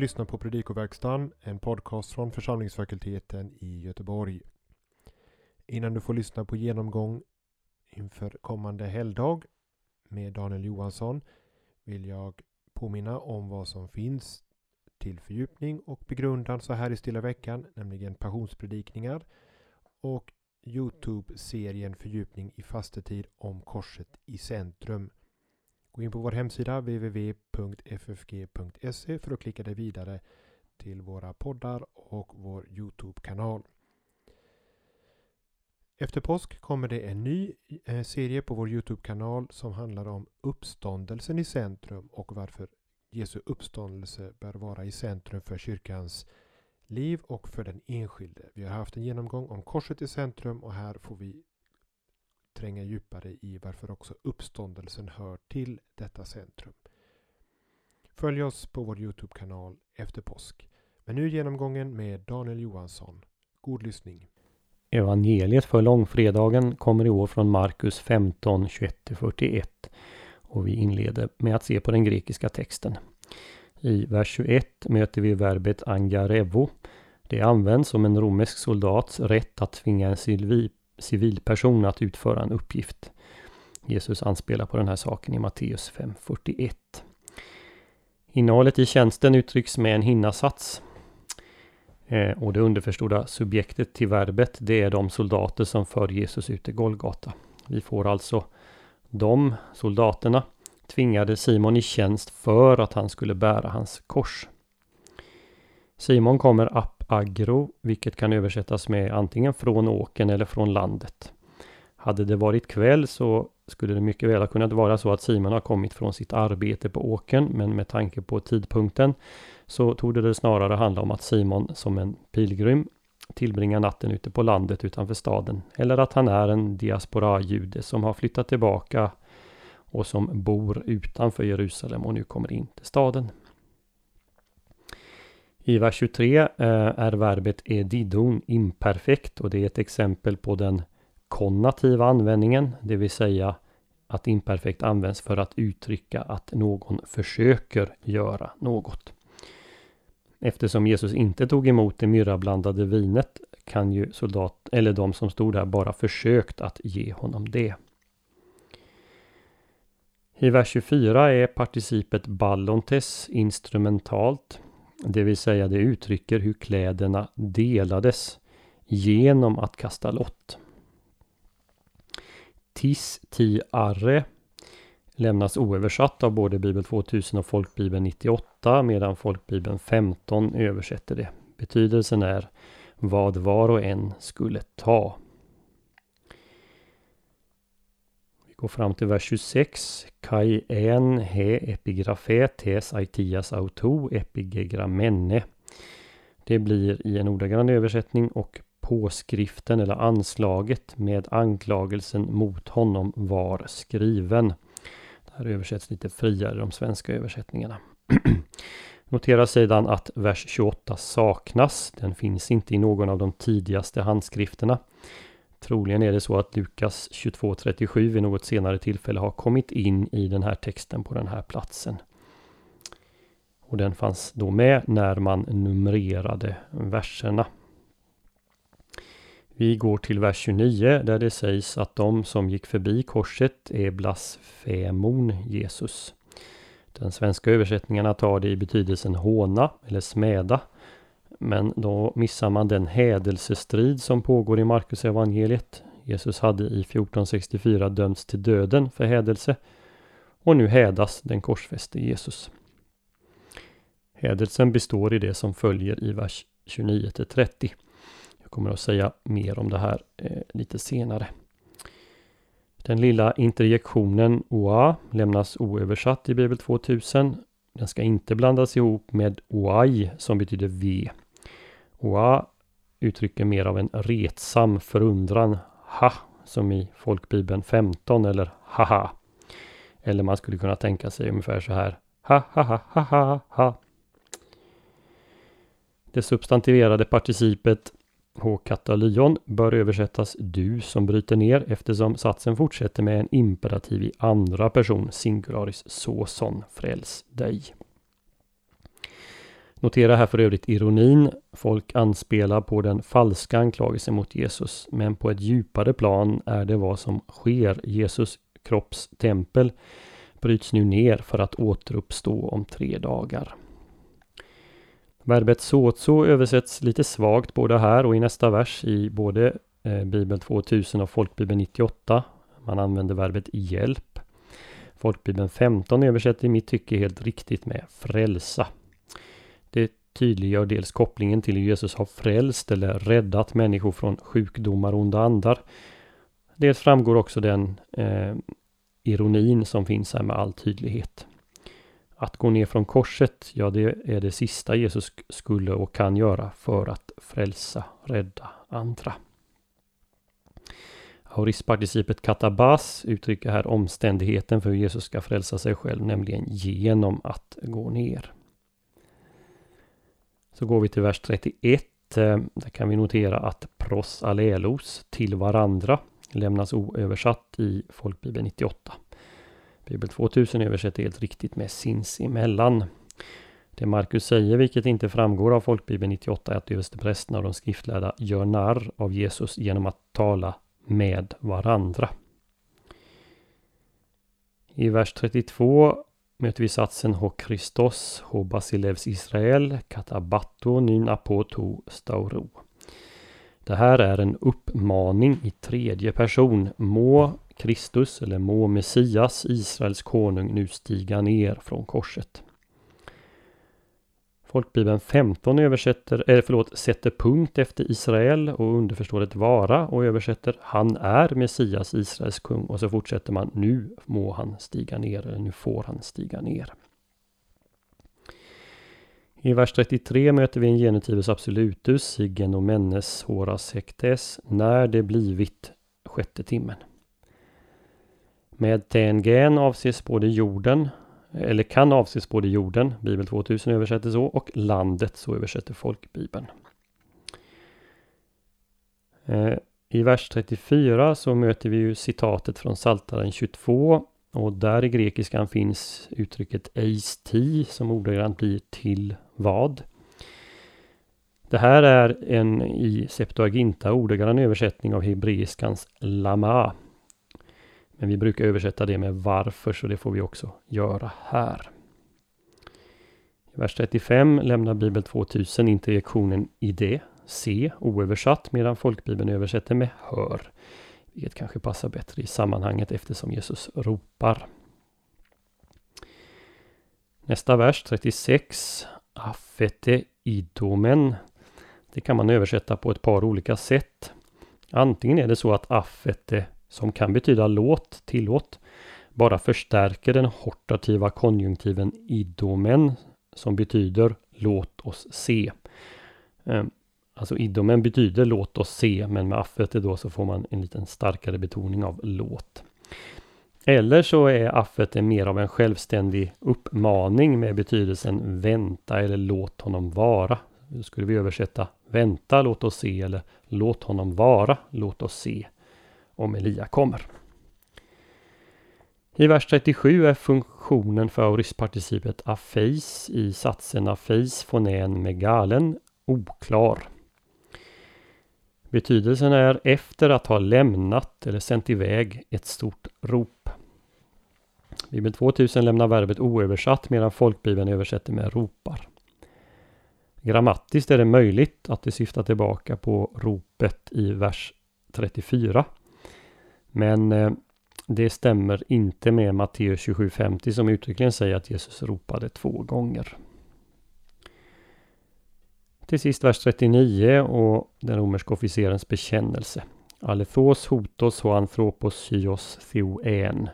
lyssnar på Predikoverkstan, en podcast från församlingsfakulteten i Göteborg. Innan du får lyssna på genomgång inför kommande helgdag med Daniel Johansson vill jag påminna om vad som finns till fördjupning och begrundan så här i stilla veckan, nämligen passionspredikningar och Youtube-serien Fördjupning i fastetid om korset i centrum. Gå in på vår hemsida www.ffg.se för att klicka dig vidare till våra poddar och vår Youtube-kanal. Efter påsk kommer det en ny eh, serie på vår Youtube-kanal som handlar om uppståndelsen i centrum och varför Jesu uppståndelse bör vara i centrum för kyrkans liv och för den enskilde. Vi har haft en genomgång om korset i centrum och här får vi tränga djupare i varför också uppståndelsen hör till detta centrum. Följ oss på vår Youtube-kanal efter påsk. Men nu genomgången med Daniel Johansson. God lyssning! Evangeliet för långfredagen kommer i år från Markus 15, 21-41 och vi inleder med att se på den grekiska texten. I vers 21 möter vi verbet angarevo. Det används som en romersk soldats rätt att tvinga en civilperson att utföra en uppgift. Jesus anspelar på den här saken i Matteus 5.41. Innehållet i tjänsten uttrycks med en hinnasats. Eh, och det underförstådda subjektet till verbet det är de soldater som för Jesus ut till Golgata. Vi får alltså de soldaterna tvingade Simon i tjänst för att han skulle bära hans kors. Simon kommer agro, vilket kan översättas med antingen från åken eller från landet. Hade det varit kväll så skulle det mycket väl ha kunnat vara så att Simon har kommit från sitt arbete på åken, men med tanke på tidpunkten så tog det snarare handla om att Simon som en pilgrim tillbringar natten ute på landet utanför staden. Eller att han är en diaspora-jude som har flyttat tillbaka och som bor utanför Jerusalem och nu kommer in till staden. I vers 23 eh, är verbet edidon imperfekt och det är ett exempel på den konnativa användningen, det vill säga att imperfekt används för att uttrycka att någon försöker göra något. Eftersom Jesus inte tog emot det myrrablandade vinet kan ju soldat, eller de som stod där bara försökt att ge honom det. I vers 24 är participet ballontes instrumentalt, det vill säga det uttrycker hur kläderna delades genom att kasta lott. Tis ti arre lämnas oöversatt av både Bibel 2000 och Folkbibeln 98 medan Folkbibeln 15 översätter det. Betydelsen är vad var och en skulle ta. Vi går fram till vers 26. Kai en he epigrafe tes aitias auto epigegramenne. Det blir i en ordagrann översättning och påskriften eller anslaget med anklagelsen mot honom var skriven. Det Här översätts lite friare de svenska översättningarna. Notera sedan att vers 28 saknas. Den finns inte i någon av de tidigaste handskrifterna. Troligen är det så att Lukas 22.37 vid något senare tillfälle har kommit in i den här texten på den här platsen. Och den fanns då med när man numrerade verserna. Vi går till vers 29 där det sägs att de som gick förbi korset är blasfemon Jesus. Den svenska översättningarna tar det i betydelsen håna eller smäda. Men då missar man den hädelsestrid som pågår i Markus evangeliet. Jesus hade i 1464 dömts till döden för hädelse och nu hädas den korsfäste Jesus. Hädelsen består i det som följer i vers 29 30. Jag kommer att säga mer om det här eh, lite senare. Den lilla interjektionen oa lämnas oöversatt i Bibel 2000. Den ska inte blandas ihop med oaj som betyder ve. Oa uttrycker mer av en retsam förundran. Ha, som i folkbibeln 15 eller haha. Eller man skulle kunna tänka sig ungefär så här. Ha, ha, ha, ha, ha, ha. Det substantiverade participet H-katalyon bör översättas du som bryter ner eftersom satsen fortsätter med en imperativ i andra person singularis såson fräls dig. Notera här för övrigt ironin. Folk anspelar på den falska anklagelsen mot Jesus. Men på ett djupare plan är det vad som sker. Jesus kroppstempel bryts nu ner för att återuppstå om tre dagar. Verbet sozo översätts lite svagt både här och i nästa vers i både eh, Bibel 2000 och Folkbibeln 98. Man använder verbet hjälp. Folkbibeln 15 översätter i mitt tycke helt riktigt med frälsa. Tydliggör dels kopplingen till hur Jesus har frälst eller räddat människor från sjukdomar och onda andar. Dels framgår också den eh, ironin som finns här med all tydlighet. Att gå ner från korset, ja det är det sista Jesus skulle och kan göra för att frälsa, rädda andra. Aoristparticipet katabas uttrycker här omständigheten för hur Jesus ska frälsa sig själv, nämligen genom att gå ner. Så går vi till vers 31. Eh, där kan vi notera att pros allelos, till varandra, lämnas oöversatt i Folkbibeln 98. Bibel 2000 översätter helt riktigt med sinsemellan. Det Markus säger, vilket inte framgår av Folkbibeln 98, är att översteprästerna och de skriftlärda gör narr av Jesus genom att tala med varandra. I vers 32 möter vi satsen Ho Christos, Ho Basilevs Israel, Katabato, Nyn Apoto, Stauro. Det här är en uppmaning i tredje person. Må Kristus eller må Messias, Israels konung, nu stiga ner från korset. Folkbibeln 15 översätter, eller förlåt, sätter punkt efter Israel och underförstår ett vara och översätter Han är Messias, Israels kung och så fortsätter man Nu må han stiga ner, eller nu får han stiga ner. I vers 33 möter vi en genitivus absolutus i genomenes horas hektes när det blivit sjätte timmen. Med tengen avses både jorden, eller kan avses både jorden, Bibel 2000 översätter så, och landet, så översätter folkbibeln. Eh, I vers 34 så möter vi ju citatet från Saltaren 22 och där i grekiskan finns uttrycket eisti som ordagrant blir till vad. Det här är en i Septuaginta ordagrann översättning av hebreiskans lama men vi brukar översätta det med varför så det får vi också göra här. I vers 35 lämnar Bibel 2000 interjektionen i det, se, oöversatt, medan folkbibeln översätter med hör. Vilket kanske passar bättre i sammanhanget eftersom Jesus ropar. Nästa vers 36. Affete idomen. Det kan man översätta på ett par olika sätt. Antingen är det så att affete som kan betyda låt, tillåt, bara förstärker den hortativa konjunktiven idomen som betyder låt oss se. Ehm, alltså idomen betyder låt oss se men med affetet då så får man en liten starkare betoning av låt. Eller så är affetet mer av en självständig uppmaning med betydelsen vänta eller låt honom vara. Då skulle vi översätta vänta, låt oss se eller låt honom vara, låt oss se om Elia kommer. I vers 37 är funktionen för aoristparticipet afeis i satsen afeis fonän megalen oklar. Betydelsen är efter att ha lämnat eller sänt iväg ett stort rop. Bibel 2000 lämnar verbet oöversatt medan folkbibeln översätter med ropar. Grammatiskt är det möjligt att det syftar tillbaka på ropet i vers 34. Men eh, det stämmer inte med Matteus 27.50 som uttryckligen säger att Jesus ropade två gånger. Till sist vers 39 och den romerska officerens bekännelse. Alethos hotos och anthropos hyos theo en.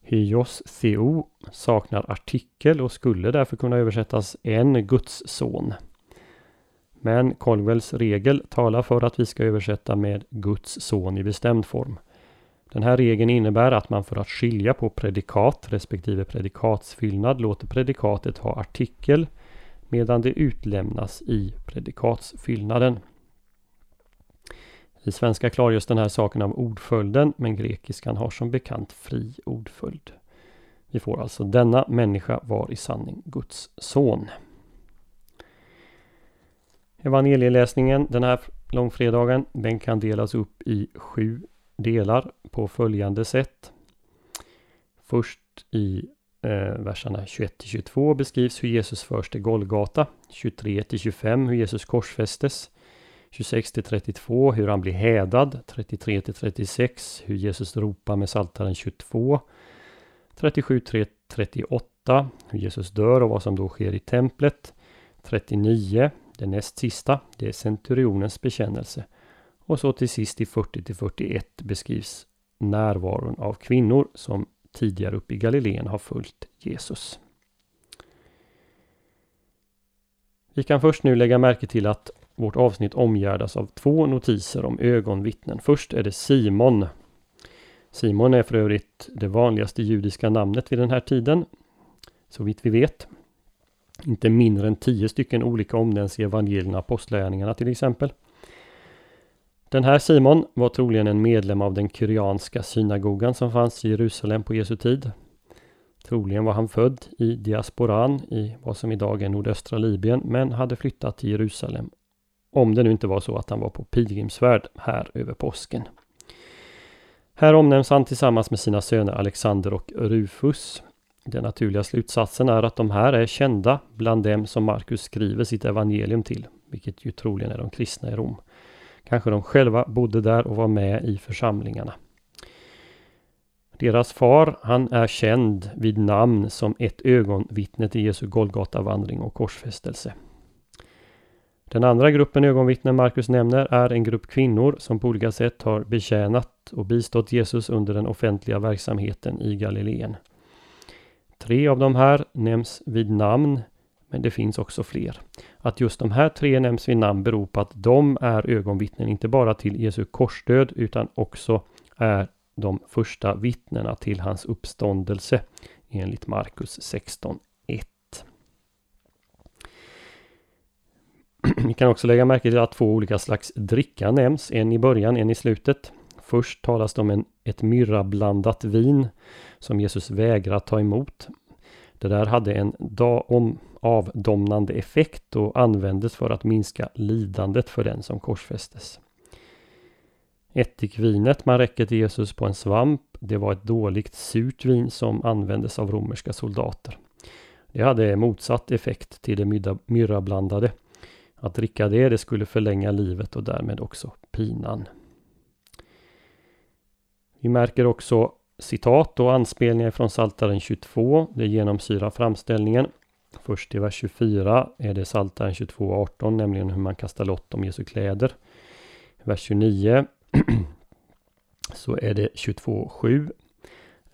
Hyos theo saknar artikel och skulle därför kunna översättas en Guds son. Men Colwells regel talar för att vi ska översätta med Guds son i bestämd form. Den här regeln innebär att man för att skilja på predikat respektive predikatsfyllnad låter predikatet ha artikel medan det utlämnas i predikatsfyllnaden. I svenska klargörs den här saken av ordföljden men grekiskan har som bekant fri ordföljd. Vi får alltså denna människa var i sanning Guds son. Evangelieläsningen den här långfredagen den kan delas upp i sju delar på följande sätt. Först i eh, verserna 21 22 beskrivs hur Jesus förs till Golgata. 23 25 hur Jesus korsfästes. 26 32 hur han blir hädad. 33 36 hur Jesus ropar med Saltaren 22. 37 38 hur Jesus dör och vad som då sker i templet. 39 det näst sista, det är centurionens bekännelse. Och så till sist i 40 41 beskrivs närvaron av kvinnor som tidigare uppe i Galileen har följt Jesus. Vi kan först nu lägga märke till att vårt avsnitt omgärdas av två notiser om ögonvittnen. Först är det Simon. Simon är för övrigt det vanligaste judiska namnet vid den här tiden. Så vitt vi vet. Inte mindre än tio stycken olika omnämns i evangelierna apostlagärningarna till exempel. Den här Simon var troligen en medlem av den kyrianska synagogan som fanns i Jerusalem på Jesu tid. Troligen var han född i diasporan i vad som idag är nordöstra Libyen men hade flyttat till Jerusalem. Om det nu inte var så att han var på pilgrimsfärd här över påsken. Här omnämns han tillsammans med sina söner Alexander och Rufus. Den naturliga slutsatsen är att de här är kända bland dem som Markus skriver sitt evangelium till, vilket ju troligen är de kristna i Rom. Kanske de själva bodde där och var med i församlingarna. Deras far, han är känd vid namn som ett ögonvittne till Jesu Golgatavandring och korsfästelse. Den andra gruppen ögonvittnen Markus nämner är en grupp kvinnor som på olika sätt har betjänat och bistått Jesus under den offentliga verksamheten i Galileen. Tre av de här nämns vid namn, men det finns också fler. Att just de här tre nämns vid namn beror på att de är ögonvittnen inte bara till Jesu korsdöd utan också är de första vittnena till hans uppståndelse enligt Markus 16.1. Vi kan också lägga märke till att två olika slags dricka nämns, en i början, en i slutet. Först talas det om en, ett myrrablandat vin som Jesus vägrar ta emot. Det där hade en om, avdomnande effekt och användes för att minska lidandet för den som korsfästes. Ättikvinet man räcker till Jesus på en svamp, det var ett dåligt surt vin som användes av romerska soldater. Det hade motsatt effekt till det myrrablandade. Att dricka det, det skulle förlänga livet och därmed också pinan. Vi märker också citat och anspelningar från Saltaren 22. Det genomsyrar framställningen. Först i vers 24 är det Saltaren 22.18, nämligen hur man kastar lott om Jesu kläder. Vers 29 så är det 22.7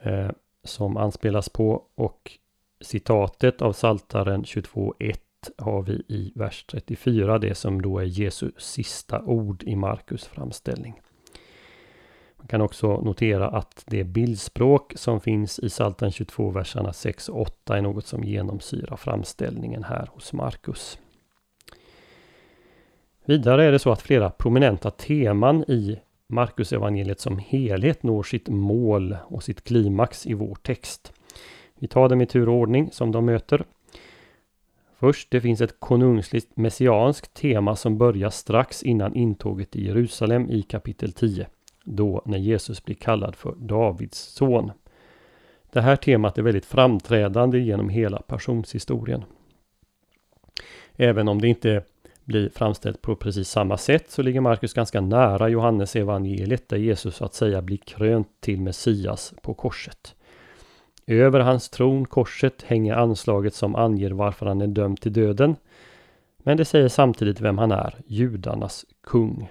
eh, som anspelas på och citatet av Saltaren 22.1 har vi i vers 34, det som då är Jesu sista ord i Markus framställning. Man kan också notera att det bildspråk som finns i Psaltaren 22, verserna 6 och 8 är något som genomsyrar framställningen här hos Markus. Vidare är det så att flera prominenta teman i Markus evangeliet som helhet når sitt mål och sitt klimax i vår text. Vi tar dem i tur och ordning som de möter. Först, det finns ett konungsligt messianskt tema som börjar strax innan intåget i Jerusalem i kapitel 10 då när Jesus blir kallad för Davids son. Det här temat är väldigt framträdande genom hela passionshistorien. Även om det inte blir framställt på precis samma sätt så ligger Markus ganska nära Johannes evangeliet där Jesus så att säga blir krönt till Messias på korset. Över hans tron, korset, hänger anslaget som anger varför han är dömd till döden. Men det säger samtidigt vem han är, judarnas kung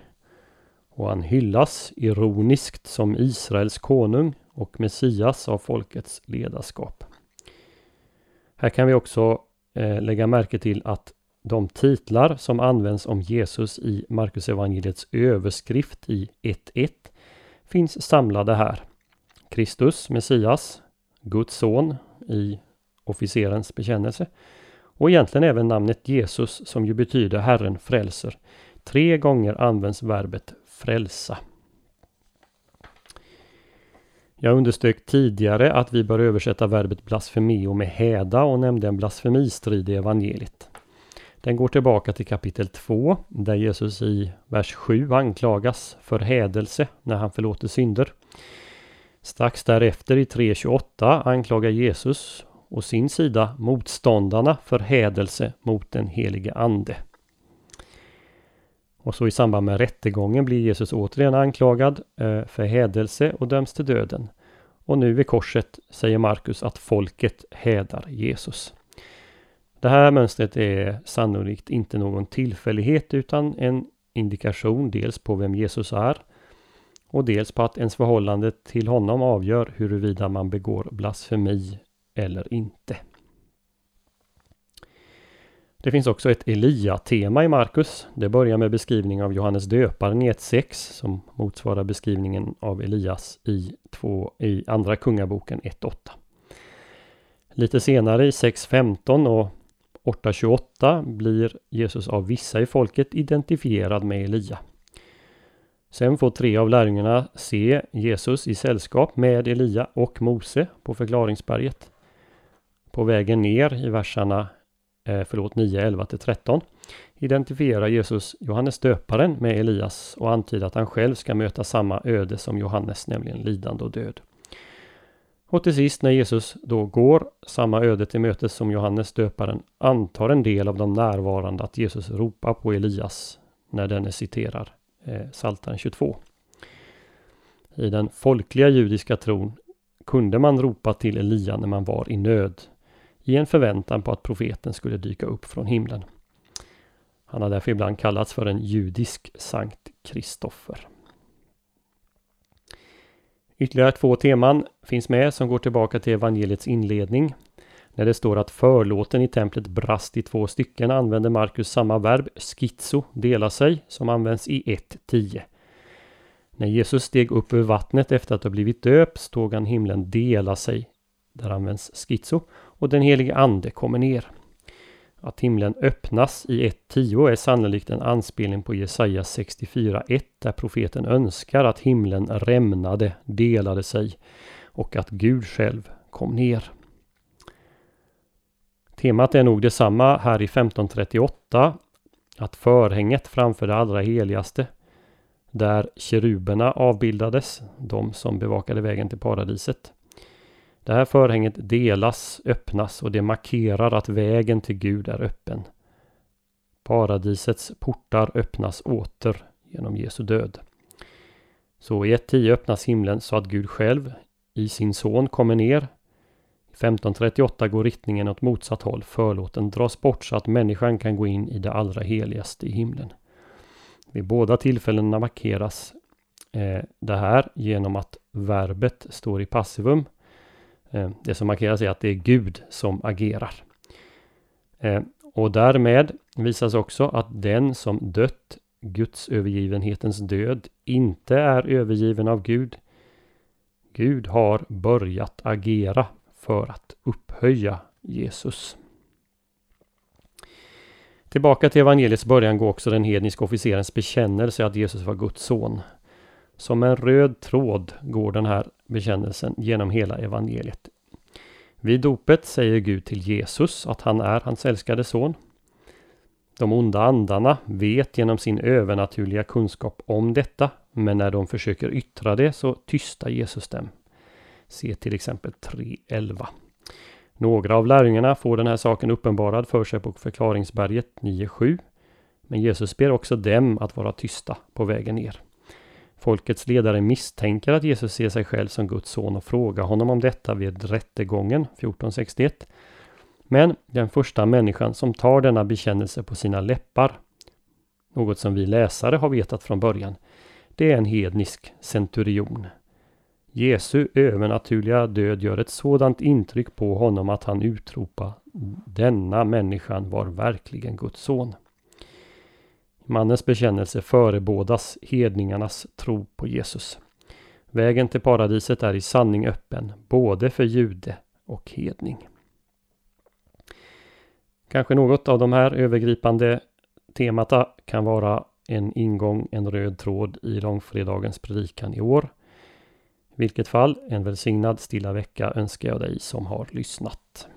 och han hyllas ironiskt som Israels konung och Messias av folkets ledarskap. Här kan vi också eh, lägga märke till att de titlar som används om Jesus i Marcus evangeliets överskrift i 1.1 finns samlade här. Kristus, Messias, Guds son i officerens bekännelse och egentligen även namnet Jesus som ju betyder Herren frälser. Tre gånger används verbet frälsa. Jag underströk tidigare att vi bör översätta verbet blasfemeo med häda och nämnde en blasfemistrid i evangeliet. Den går tillbaka till kapitel 2 där Jesus i vers 7 anklagas för hädelse när han förlåter synder. Strax därefter i 3.28 anklagar Jesus å sin sida motståndarna för hädelse mot den helige Ande. Och så i samband med rättegången blir Jesus återigen anklagad eh, för hädelse och döms till döden. Och nu vid korset säger Markus att folket hädar Jesus. Det här mönstret är sannolikt inte någon tillfällighet utan en indikation dels på vem Jesus är och dels på att ens förhållande till honom avgör huruvida man begår blasfemi eller inte. Det finns också ett Elia-tema i Markus. Det börjar med beskrivning av Johannes döparen i 1.6 som motsvarar beskrivningen av Elias i, två, i Andra Kungaboken 1.8. Lite senare i 6.15 och 8.28 blir Jesus av vissa i folket identifierad med Elia. Sen får tre av lärjungarna se Jesus i sällskap med Elia och Mose på förklaringsberget. På vägen ner i verserna Eh, förlåt, 9, 11 till 13 identifierar Jesus Johannes döparen med Elias och antyder att han själv ska möta samma öde som Johannes, nämligen lidande och död. Och till sist när Jesus då går samma öde till mötes som Johannes döparen antar en del av de närvarande att Jesus ropar på Elias när denne citerar eh, Psaltaren 22. I den folkliga judiska tron kunde man ropa till Elia när man var i nöd i en förväntan på att profeten skulle dyka upp från himlen. Han har därför ibland kallats för en judisk Sankt Kristoffer. Ytterligare två teman finns med som går tillbaka till evangeliets inledning. När det står att förlåten i templet brast i två stycken använder Markus samma verb, schizo, dela sig, som används i 1.10. När Jesus steg upp ur vattnet efter att ha blivit döpt såg han himlen dela sig, där används schizo, och den helige ande kommer ner. Att himlen öppnas i 1.10 är sannolikt en anspelning på Jesaja 64.1 där profeten önskar att himlen rämnade, delade sig och att Gud själv kom ner. Temat är nog detsamma här i 1538. Att förhänget framför det allra heligaste där keruberna avbildades, de som bevakade vägen till paradiset. Det här förhänget delas, öppnas och det markerar att vägen till Gud är öppen. Paradisets portar öppnas åter genom Jesu död. Så i 1.10 öppnas himlen så att Gud själv i sin son kommer ner. I 1538 går riktningen åt motsatt håll. Förlåten dras bort så att människan kan gå in i det allra heligaste i himlen. Vid båda tillfällena markeras eh, det här genom att verbet står i passivum Eh, det som markeras är att det är Gud som agerar. Eh, och därmed visas också att den som dött Guds övergivenhetens död inte är övergiven av Gud. Gud har börjat agera för att upphöja Jesus. Tillbaka till evangeliets början går också den hedniska officerens bekännelse att Jesus var Guds son. Som en röd tråd går den här bekännelsen genom hela evangeliet. Vid dopet säger Gud till Jesus att han är hans älskade son. De onda andarna vet genom sin övernaturliga kunskap om detta, men när de försöker yttra det så tystar Jesus dem. Se till exempel 3.11. Några av lärjungarna får den här saken uppenbarad för sig på förklaringsberget 9.7. Men Jesus ber också dem att vara tysta på vägen ner. Folkets ledare misstänker att Jesus ser sig själv som Guds son och frågar honom om detta vid rättegången 1461. Men den första människan som tar denna bekännelse på sina läppar, något som vi läsare har vetat från början, det är en hednisk centurion. Jesu övernaturliga död gör ett sådant intryck på honom att han utropar Denna människan var verkligen Guds son. Mannens bekännelse förebådas hedningarnas tro på Jesus. Vägen till paradiset är i sanning öppen, både för jude och hedning. Kanske något av de här övergripande temata kan vara en ingång, en röd tråd i långfredagens predikan i år. I vilket fall, en välsignad stilla vecka önskar jag dig som har lyssnat.